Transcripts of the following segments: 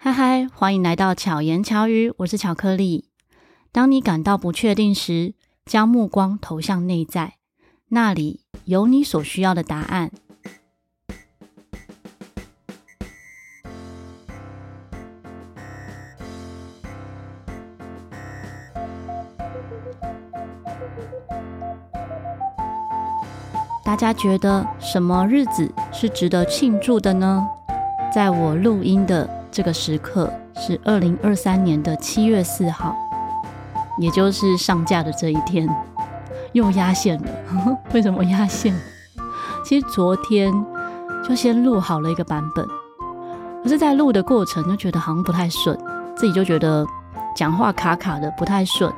嗨嗨，欢迎来到巧言巧语，我是巧克力。当你感到不确定时，将目光投向内在，那里有你所需要的答案。大家觉得什么日子是值得庆祝的呢？在我录音的这个时刻是二零二三年的七月四号，也就是上架的这一天，又压线了。为什么压线？其实昨天就先录好了一个版本，可是，在录的过程就觉得好像不太顺，自己就觉得讲话卡卡的，不太顺。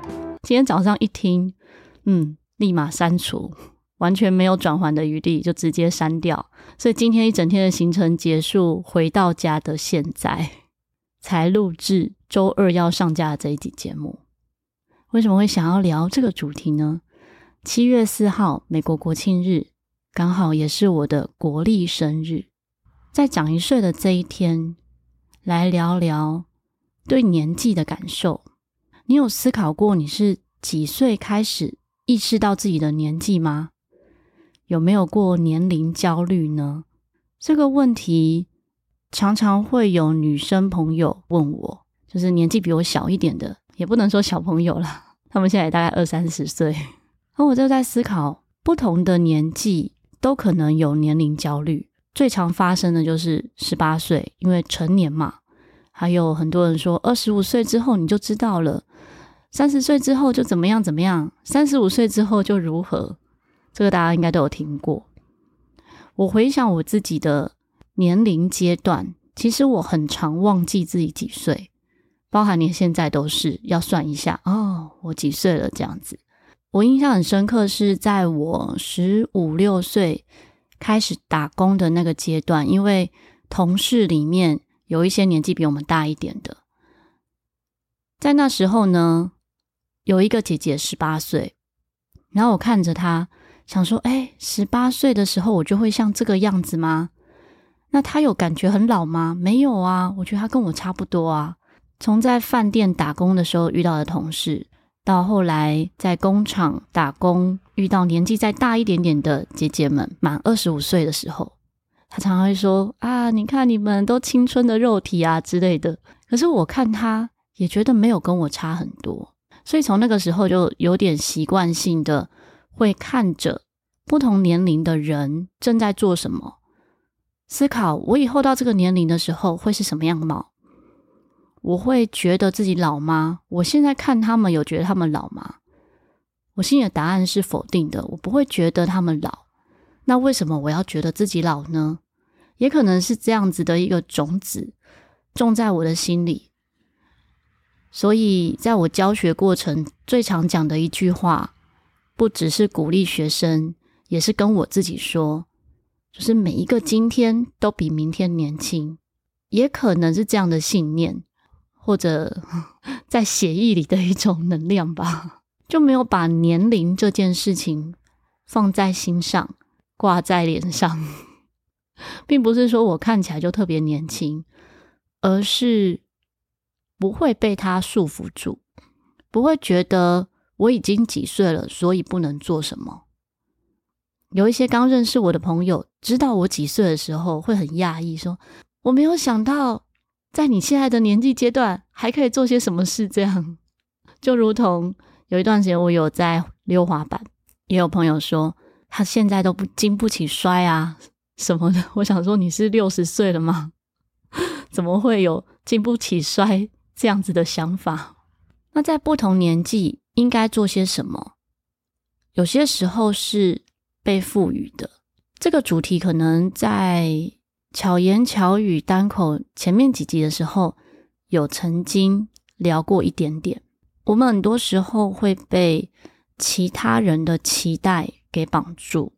今天早上一听，嗯，立马删除，完全没有转圜的余地，就直接删掉。所以今天一整天的行程结束，回到家的现在。才录制周二要上架的这一集节目，为什么会想要聊这个主题呢？七月四号，美国国庆日，刚好也是我的国历生日，在长一岁的这一天，来聊聊对年纪的感受。你有思考过你是几岁开始意识到自己的年纪吗？有没有过年龄焦虑呢？这个问题。常常会有女生朋友问我，就是年纪比我小一点的，也不能说小朋友了，他们现在大概二三十岁。而我就在思考，不同的年纪都可能有年龄焦虑。最常发生的就是十八岁，因为成年嘛。还有很多人说，二十五岁之后你就知道了，三十岁之后就怎么样怎么样，三十五岁之后就如何。这个大家应该都有听过。我回想我自己的。年龄阶段，其实我很常忘记自己几岁，包含连现在都是要算一下哦，我几岁了这样子。我印象很深刻，是在我十五六岁开始打工的那个阶段，因为同事里面有一些年纪比我们大一点的，在那时候呢，有一个姐姐十八岁，然后我看着她，想说：哎，十八岁的时候我就会像这个样子吗？那他有感觉很老吗？没有啊，我觉得他跟我差不多啊。从在饭店打工的时候遇到的同事，到后来在工厂打工遇到年纪再大一点点的姐姐们，满二十五岁的时候，他常常会说：“啊，你看你们都青春的肉体啊之类的。”可是我看他也觉得没有跟我差很多，所以从那个时候就有点习惯性的会看着不同年龄的人正在做什么。思考我以后到这个年龄的时候会是什么样貌？我会觉得自己老吗？我现在看他们有觉得他们老吗？我心里的答案是否定的，我不会觉得他们老。那为什么我要觉得自己老呢？也可能是这样子的一个种子种在我的心里。所以在我教学过程最常讲的一句话，不只是鼓励学生，也是跟我自己说。就是每一个今天都比明天年轻，也可能是这样的信念，或者 在血液里的一种能量吧，就没有把年龄这件事情放在心上，挂在脸上，并不是说我看起来就特别年轻，而是不会被它束缚住，不会觉得我已经几岁了，所以不能做什么。有一些刚认识我的朋友，知道我几岁的时候，会很讶异，说：“我没有想到，在你现在的年纪阶段，还可以做些什么事。”这样，就如同有一段时间我有在溜滑板，也有朋友说他现在都不经不起摔啊 什么的。我想说，你是六十岁了吗？怎么会有经不起摔这样子的想法？那在不同年纪应该做些什么？有些时候是。被赋予的这个主题，可能在巧言巧语单口前面几集的时候，有曾经聊过一点点。我们很多时候会被其他人的期待给绑住，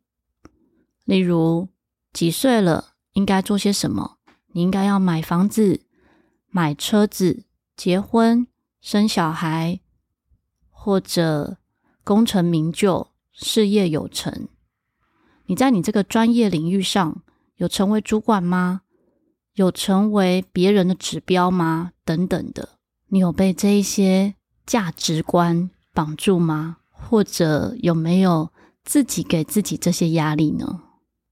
例如几岁了应该做些什么？你应该要买房子、买车子、结婚、生小孩，或者功成名就、事业有成。你在你这个专业领域上有成为主管吗？有成为别人的指标吗？等等的，你有被这一些价值观绑住吗？或者有没有自己给自己这些压力呢？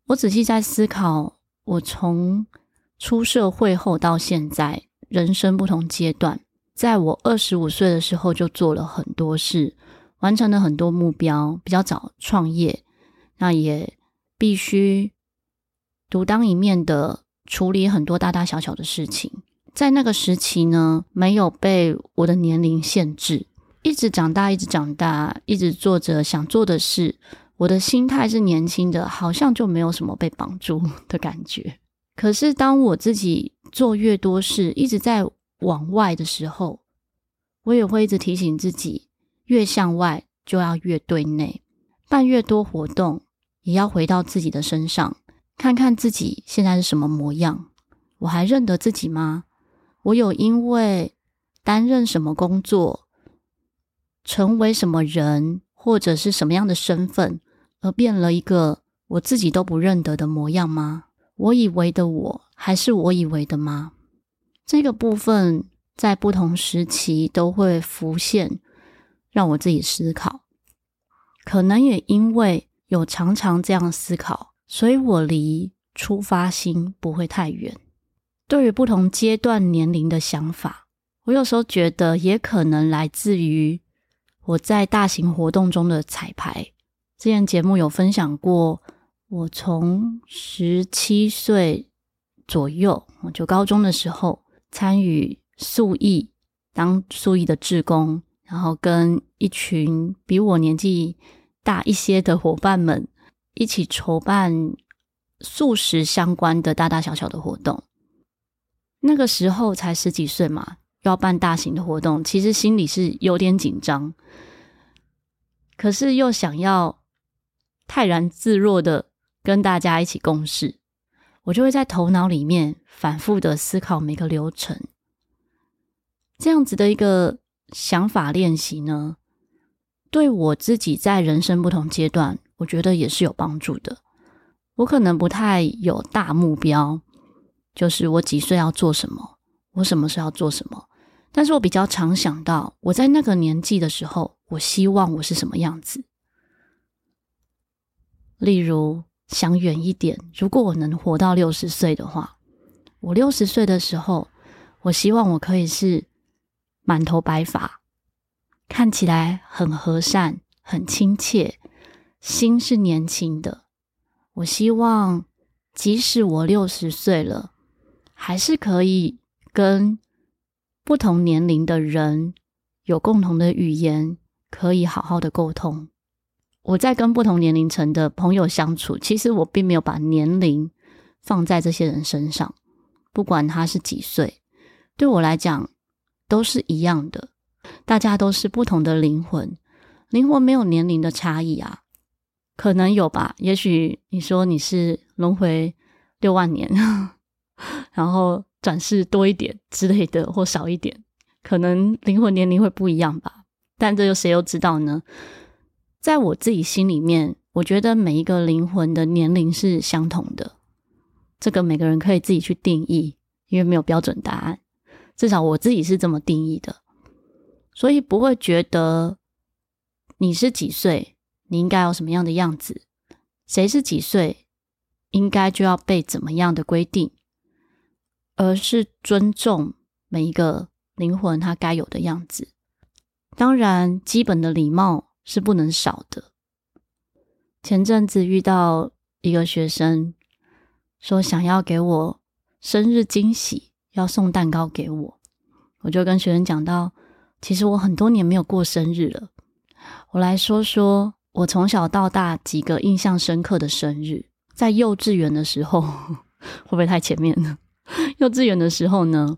我仔细在思考，我从出社会后到现在，人生不同阶段，在我二十五岁的时候就做了很多事，完成了很多目标，比较早创业，那也必须独当一面的处理很多大大小小的事情。在那个时期呢，没有被我的年龄限制，一直长大，一直长大，一直做着想做的事。我的心态是年轻的，好像就没有什么被绑住的感觉。可是，当我自己做越多事，一直在往外的时候，我也会一直提醒自己：越向外就要越对内，办越多活动，也要回到自己的身上，看看自己现在是什么模样。我还认得自己吗？我有因为担任什么工作，成为什么人，或者是什么样的身份，而变了一个我自己都不认得的模样吗？我以为的我，还是我以为的吗？这个部分在不同时期都会浮现，让我自己思考。可能也因为有常常这样思考，所以我离出发心不会太远。对于不同阶段年龄的想法，我有时候觉得也可能来自于我在大型活动中的彩排。之前节目有分享过。我从十七岁左右，我就高中的时候参与宿营，当宿营的志工，然后跟一群比我年纪大一些的伙伴们一起筹办素食相关的大大小小的活动。那个时候才十几岁嘛，要办大型的活动，其实心里是有点紧张，可是又想要泰然自若的。跟大家一起共事，我就会在头脑里面反复的思考每个流程。这样子的一个想法练习呢，对我自己在人生不同阶段，我觉得也是有帮助的。我可能不太有大目标，就是我几岁要做什么，我什么时候要做什么，但是我比较常想到，我在那个年纪的时候，我希望我是什么样子。例如。想远一点，如果我能活到六十岁的话，我六十岁的时候，我希望我可以是满头白发，看起来很和善、很亲切，心是年轻的。我希望，即使我六十岁了，还是可以跟不同年龄的人有共同的语言，可以好好的沟通。我在跟不同年龄层的朋友相处，其实我并没有把年龄放在这些人身上，不管他是几岁，对我来讲都是一样的。大家都是不同的灵魂，灵魂没有年龄的差异啊，可能有吧？也许你说你是轮回六万年，然后转世多一点之类的，或少一点，可能灵魂年龄会不一样吧？但这又谁又知道呢？在我自己心里面，我觉得每一个灵魂的年龄是相同的。这个每个人可以自己去定义，因为没有标准答案。至少我自己是这么定义的，所以不会觉得你是几岁，你应该有什么样的样子；谁是几岁，应该就要被怎么样的规定，而是尊重每一个灵魂它该有的样子。当然，基本的礼貌。是不能少的。前阵子遇到一个学生，说想要给我生日惊喜，要送蛋糕给我。我就跟学生讲到，其实我很多年没有过生日了。我来说说我从小到大几个印象深刻的生日。在幼稚园的时候，会不会太前面了？幼稚园的时候呢，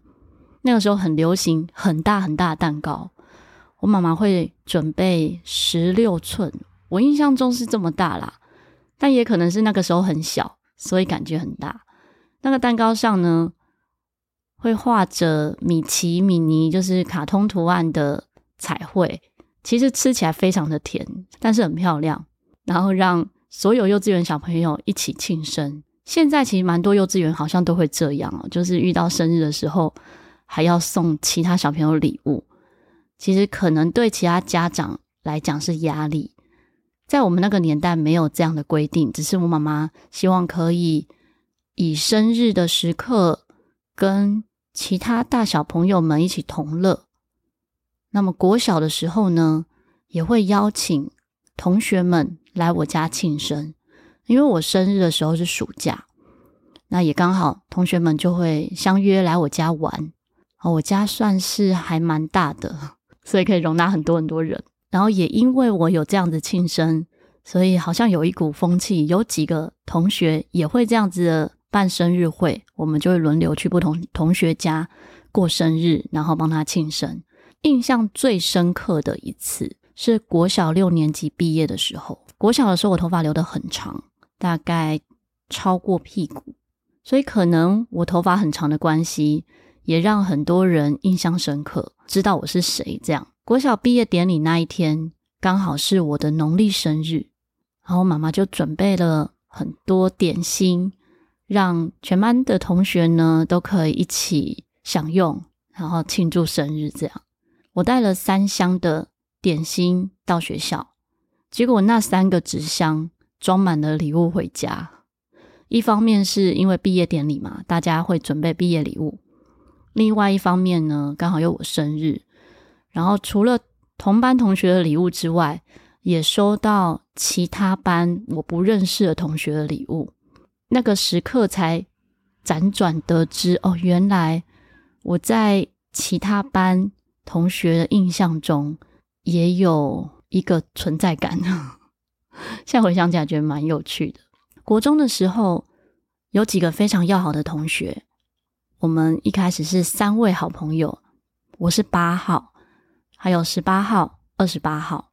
那个时候很流行很大很大的蛋糕。我妈妈会准备十六寸，我印象中是这么大啦，但也可能是那个时候很小，所以感觉很大。那个蛋糕上呢，会画着米奇、米妮，就是卡通图案的彩绘，其实吃起来非常的甜，但是很漂亮。然后让所有幼稚园小朋友一起庆生，现在其实蛮多幼稚园好像都会这样哦，就是遇到生日的时候还要送其他小朋友礼物。其实可能对其他家长来讲是压力，在我们那个年代没有这样的规定，只是我妈妈希望可以以生日的时刻跟其他大小朋友们一起同乐。那么国小的时候呢，也会邀请同学们来我家庆生。因为我生日的时候是暑假，那也刚好同学们就会相约来我家玩。我家算是还蛮大的，所以可以容纳很多很多人。然后也因为我有这样子庆生，所以好像有一股风气，有几个同学也会这样子的办生日会，我们就会轮流去不同同学家过生日，然后帮他庆生。印象最深刻的一次是国小六年级毕业的时候。国小的时候，我头发留得很长。大概超过屁股，所以可能我头发很长的关系，也让很多人印象深刻，知道我是谁。这样，国小毕业典礼那一天，刚好是我的农历生日，然后妈妈就准备了很多点心，让全班的同学呢都可以一起享用，然后庆祝生日。这样，我带了三箱的点心到学校，结果那三个纸箱。装满了礼物回家，一方面是因为毕业典礼嘛，大家会准备毕业礼物；另外一方面呢，刚好有我生日，然后除了同班同学的礼物之外，也收到其他班我不认识的同学的礼物。那个时刻才辗转得知，哦，原来我在其他班同学的印象中也有一个存在感。现在回想起来，觉得蛮有趣的。国中的时候，有几个非常要好的同学，我们一开始是三位好朋友。我是八号，还有十八号、二十八号。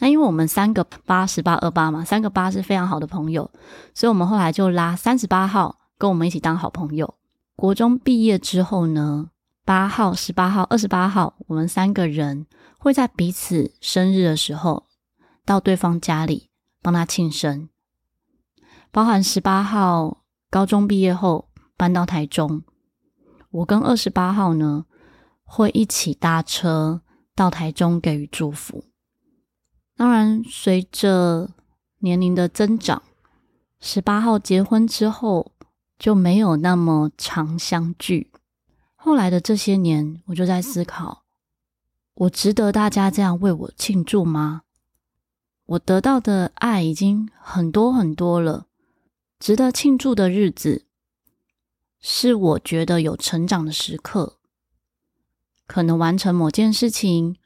那因为我们三个八、十八、二八嘛，三个八是非常好的朋友，所以我们后来就拉三十八号跟我们一起当好朋友。国中毕业之后呢，八号、十八号、二十八号，我们三个人会在彼此生日的时候到对方家里。帮他庆生，包含十八号高中毕业后搬到台中，我跟二十八号呢会一起搭车到台中给予祝福。当然，随着年龄的增长，十八号结婚之后就没有那么常相聚。后来的这些年，我就在思考：我值得大家这样为我庆祝吗？我得到的爱已经很多很多了，值得庆祝的日子，是我觉得有成长的时刻，可能完成某件事情，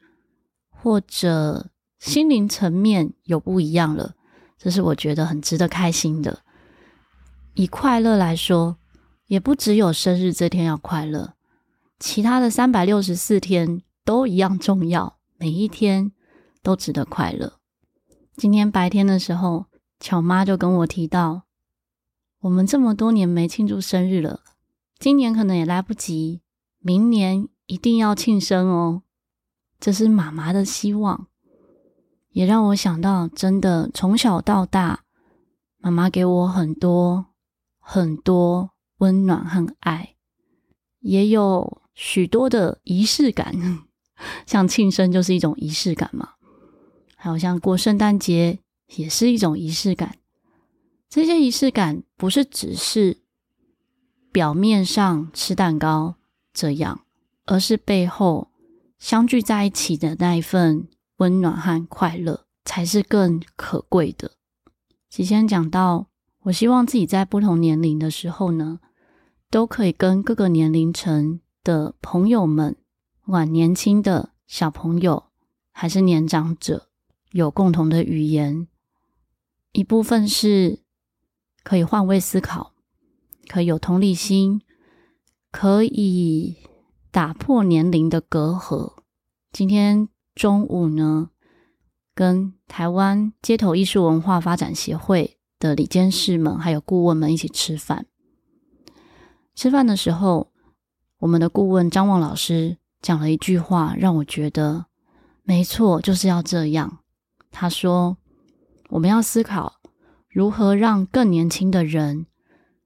或者心灵层面有不一样了，这是我觉得很值得开心的。以快乐来说，也不只有生日这天要快乐，其他的三百六十四天都一样重要，每一天都值得快乐。今天白天的时候，巧妈就跟我提到，我们这么多年没庆祝生日了，今年可能也来不及，明年一定要庆生哦。这是妈妈的希望，也让我想到，真的从小到大，妈妈给我很多很多温暖和爱，也有许多的仪式感，像庆生就是一种仪式感嘛。还有像过圣诞节也是一种仪式感，这些仪式感不是只是表面上吃蛋糕这样，而是背后相聚在一起的那一份温暖和快乐才是更可贵的。之前讲到，我希望自己在不同年龄的时候呢，都可以跟各个年龄层的朋友们，不管年轻的小朋友还是年长者。有共同的语言，一部分是可以换位思考，可以有同理心，可以打破年龄的隔阂。今天中午呢，跟台湾街头艺术文化发展协会的理监事们还有顾问们一起吃饭。吃饭的时候，我们的顾问张望老师讲了一句话，让我觉得没错，就是要这样。他说：“我们要思考如何让更年轻的人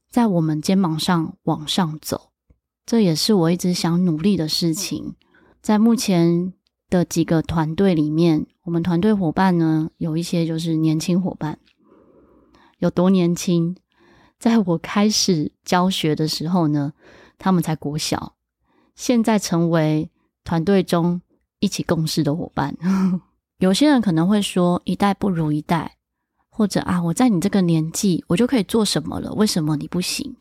在我们肩膀上往上走，这也是我一直想努力的事情。在目前的几个团队里面，我们团队伙伴呢，有一些就是年轻伙伴，有多年轻？在我开始教学的时候呢，他们才国小，现在成为团队中一起共事的伙伴。有些人可能会说，一代不如一代。或者啊，我在你这个年纪，我就可以做什么了？为什么你不行？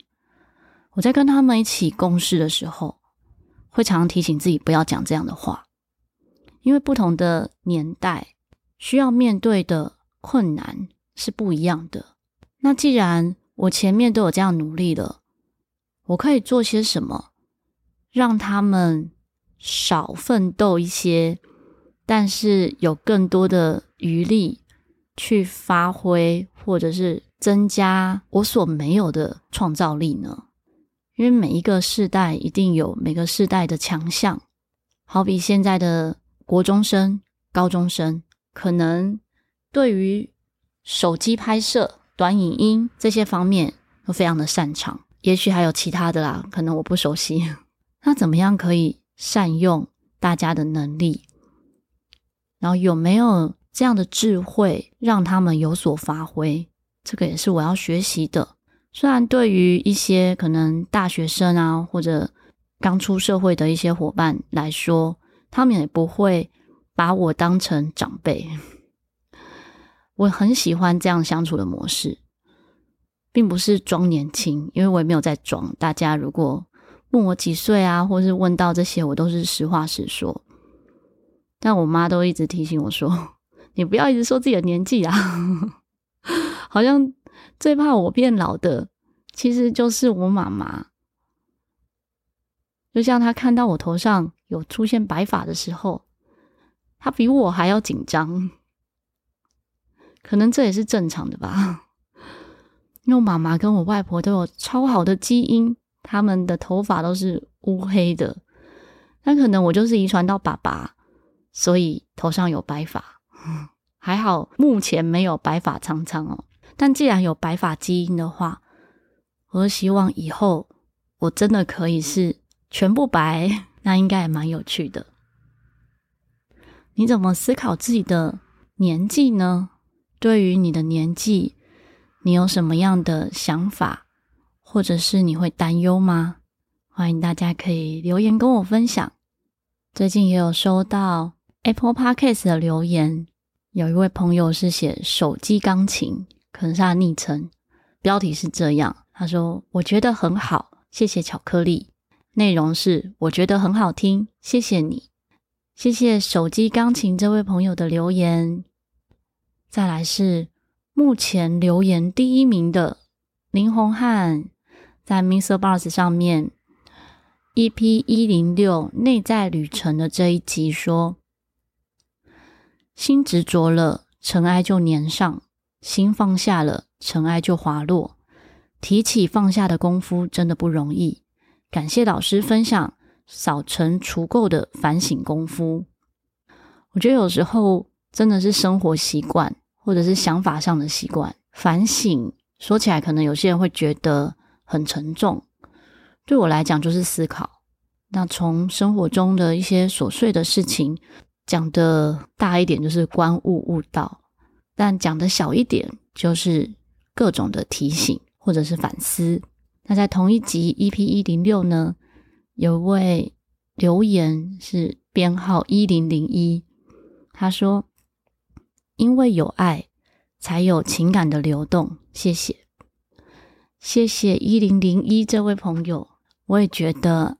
我在跟他们一起共事的时候，会常常提醒自己不要讲这样的话，因为不同的年代需要面对的困难是不一样的。那既然我前面都有这样努力了，我可以做些什么，让他们少奋斗一些，但是有更多的余力。去发挥，或者是增加我所没有的创造力呢？因为每一个世代一定有每个世代的强项，好比现在的国中生、高中生，可能对于手机拍摄、短影音这些方面都非常的擅长。也许还有其他的啦，可能我不熟悉。那怎么样可以善用大家的能力？然后有没有？这样的智慧让他们有所发挥，这个也是我要学习的。虽然对于一些可能大学生啊，或者刚出社会的一些伙伴来说，他们也不会把我当成长辈。我很喜欢这样相处的模式，并不是装年轻，因为我也没有在装。大家如果问我几岁啊，或是问到这些，我都是实话实说。但我妈都一直提醒我说，你不要一直说自己的年纪啊，好像最怕我变老的，其实就是我妈妈。就像她看到我头上有出现白发的时候，她比我还要紧张。可能这也是正常的吧，因为妈妈跟我外婆都有超好的基因，他们的头发都是乌黑的。那可能我就是遗传到爸爸，所以头上有白发。还好，目前没有白发苍苍哦。但既然有白发基因的话，我希望以后我真的可以是全部白，那应该也蛮有趣的。你怎么思考自己的年纪呢？对于你的年纪，你有什么样的想法，或者是你会担忧吗？欢迎大家可以留言跟我分享。最近也有收到 Apple Podcast 的留言。有一位朋友是写手机钢琴，可能是他昵称，标题是这样，他说：“我觉得很好，谢谢巧克力。”内容是：“我觉得很好听，谢谢你，谢谢手机钢琴这位朋友的留言。”再来是目前留言第一名的林宏汉，在 MixerBox 上面 EP 一零六内在旅程的这一集说。心执着了，尘埃就粘上；心放下了，尘埃就滑落。提起放下的功夫真的不容易。感谢老师分享扫尘除垢的反省功夫。我觉得有时候真的是生活习惯，或者是想法上的习惯。反省说起来，可能有些人会觉得很沉重。对我来讲，就是思考。那从生活中的一些琐碎的事情。讲的大一点就是观悟悟道，但讲的小一点就是各种的提醒或者是反思。那在同一集 EP 一零六呢，有位留言是编号一零零一，他说：“因为有爱，才有情感的流动。”谢谢，谢谢一零零一这位朋友。我也觉得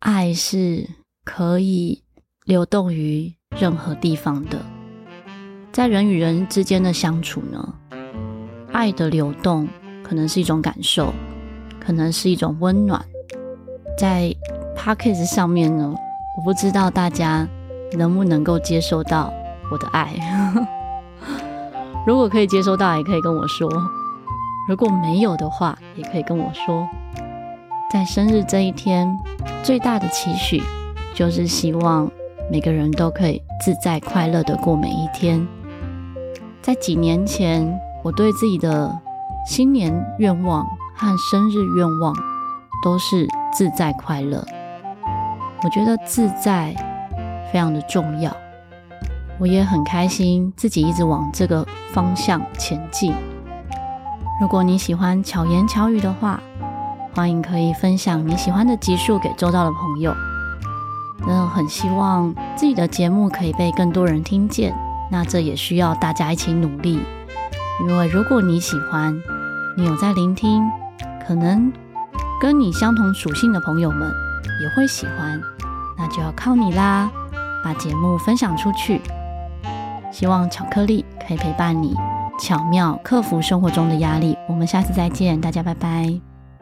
爱是可以。流动于任何地方的，在人与人之间的相处呢，爱的流动可能是一种感受，可能是一种温暖。在 Podcast 上面呢，我不知道大家能不能够接受到我的爱。如果可以接收到，也可以跟我说；如果没有的话，也可以跟我说。在生日这一天，最大的期许就是希望。每个人都可以自在快乐的过每一天。在几年前，我对自己的新年愿望和生日愿望都是自在快乐。我觉得自在非常的重要，我也很开心自己一直往这个方向前进。如果你喜欢巧言巧语的话，欢迎可以分享你喜欢的集数给周遭的朋友。那很希望自己的节目可以被更多人听见，那这也需要大家一起努力。因为如果你喜欢，你有在聆听，可能跟你相同属性的朋友们也会喜欢，那就要靠你啦，把节目分享出去。希望巧克力可以陪伴你，巧妙克服生活中的压力。我们下次再见，大家拜拜。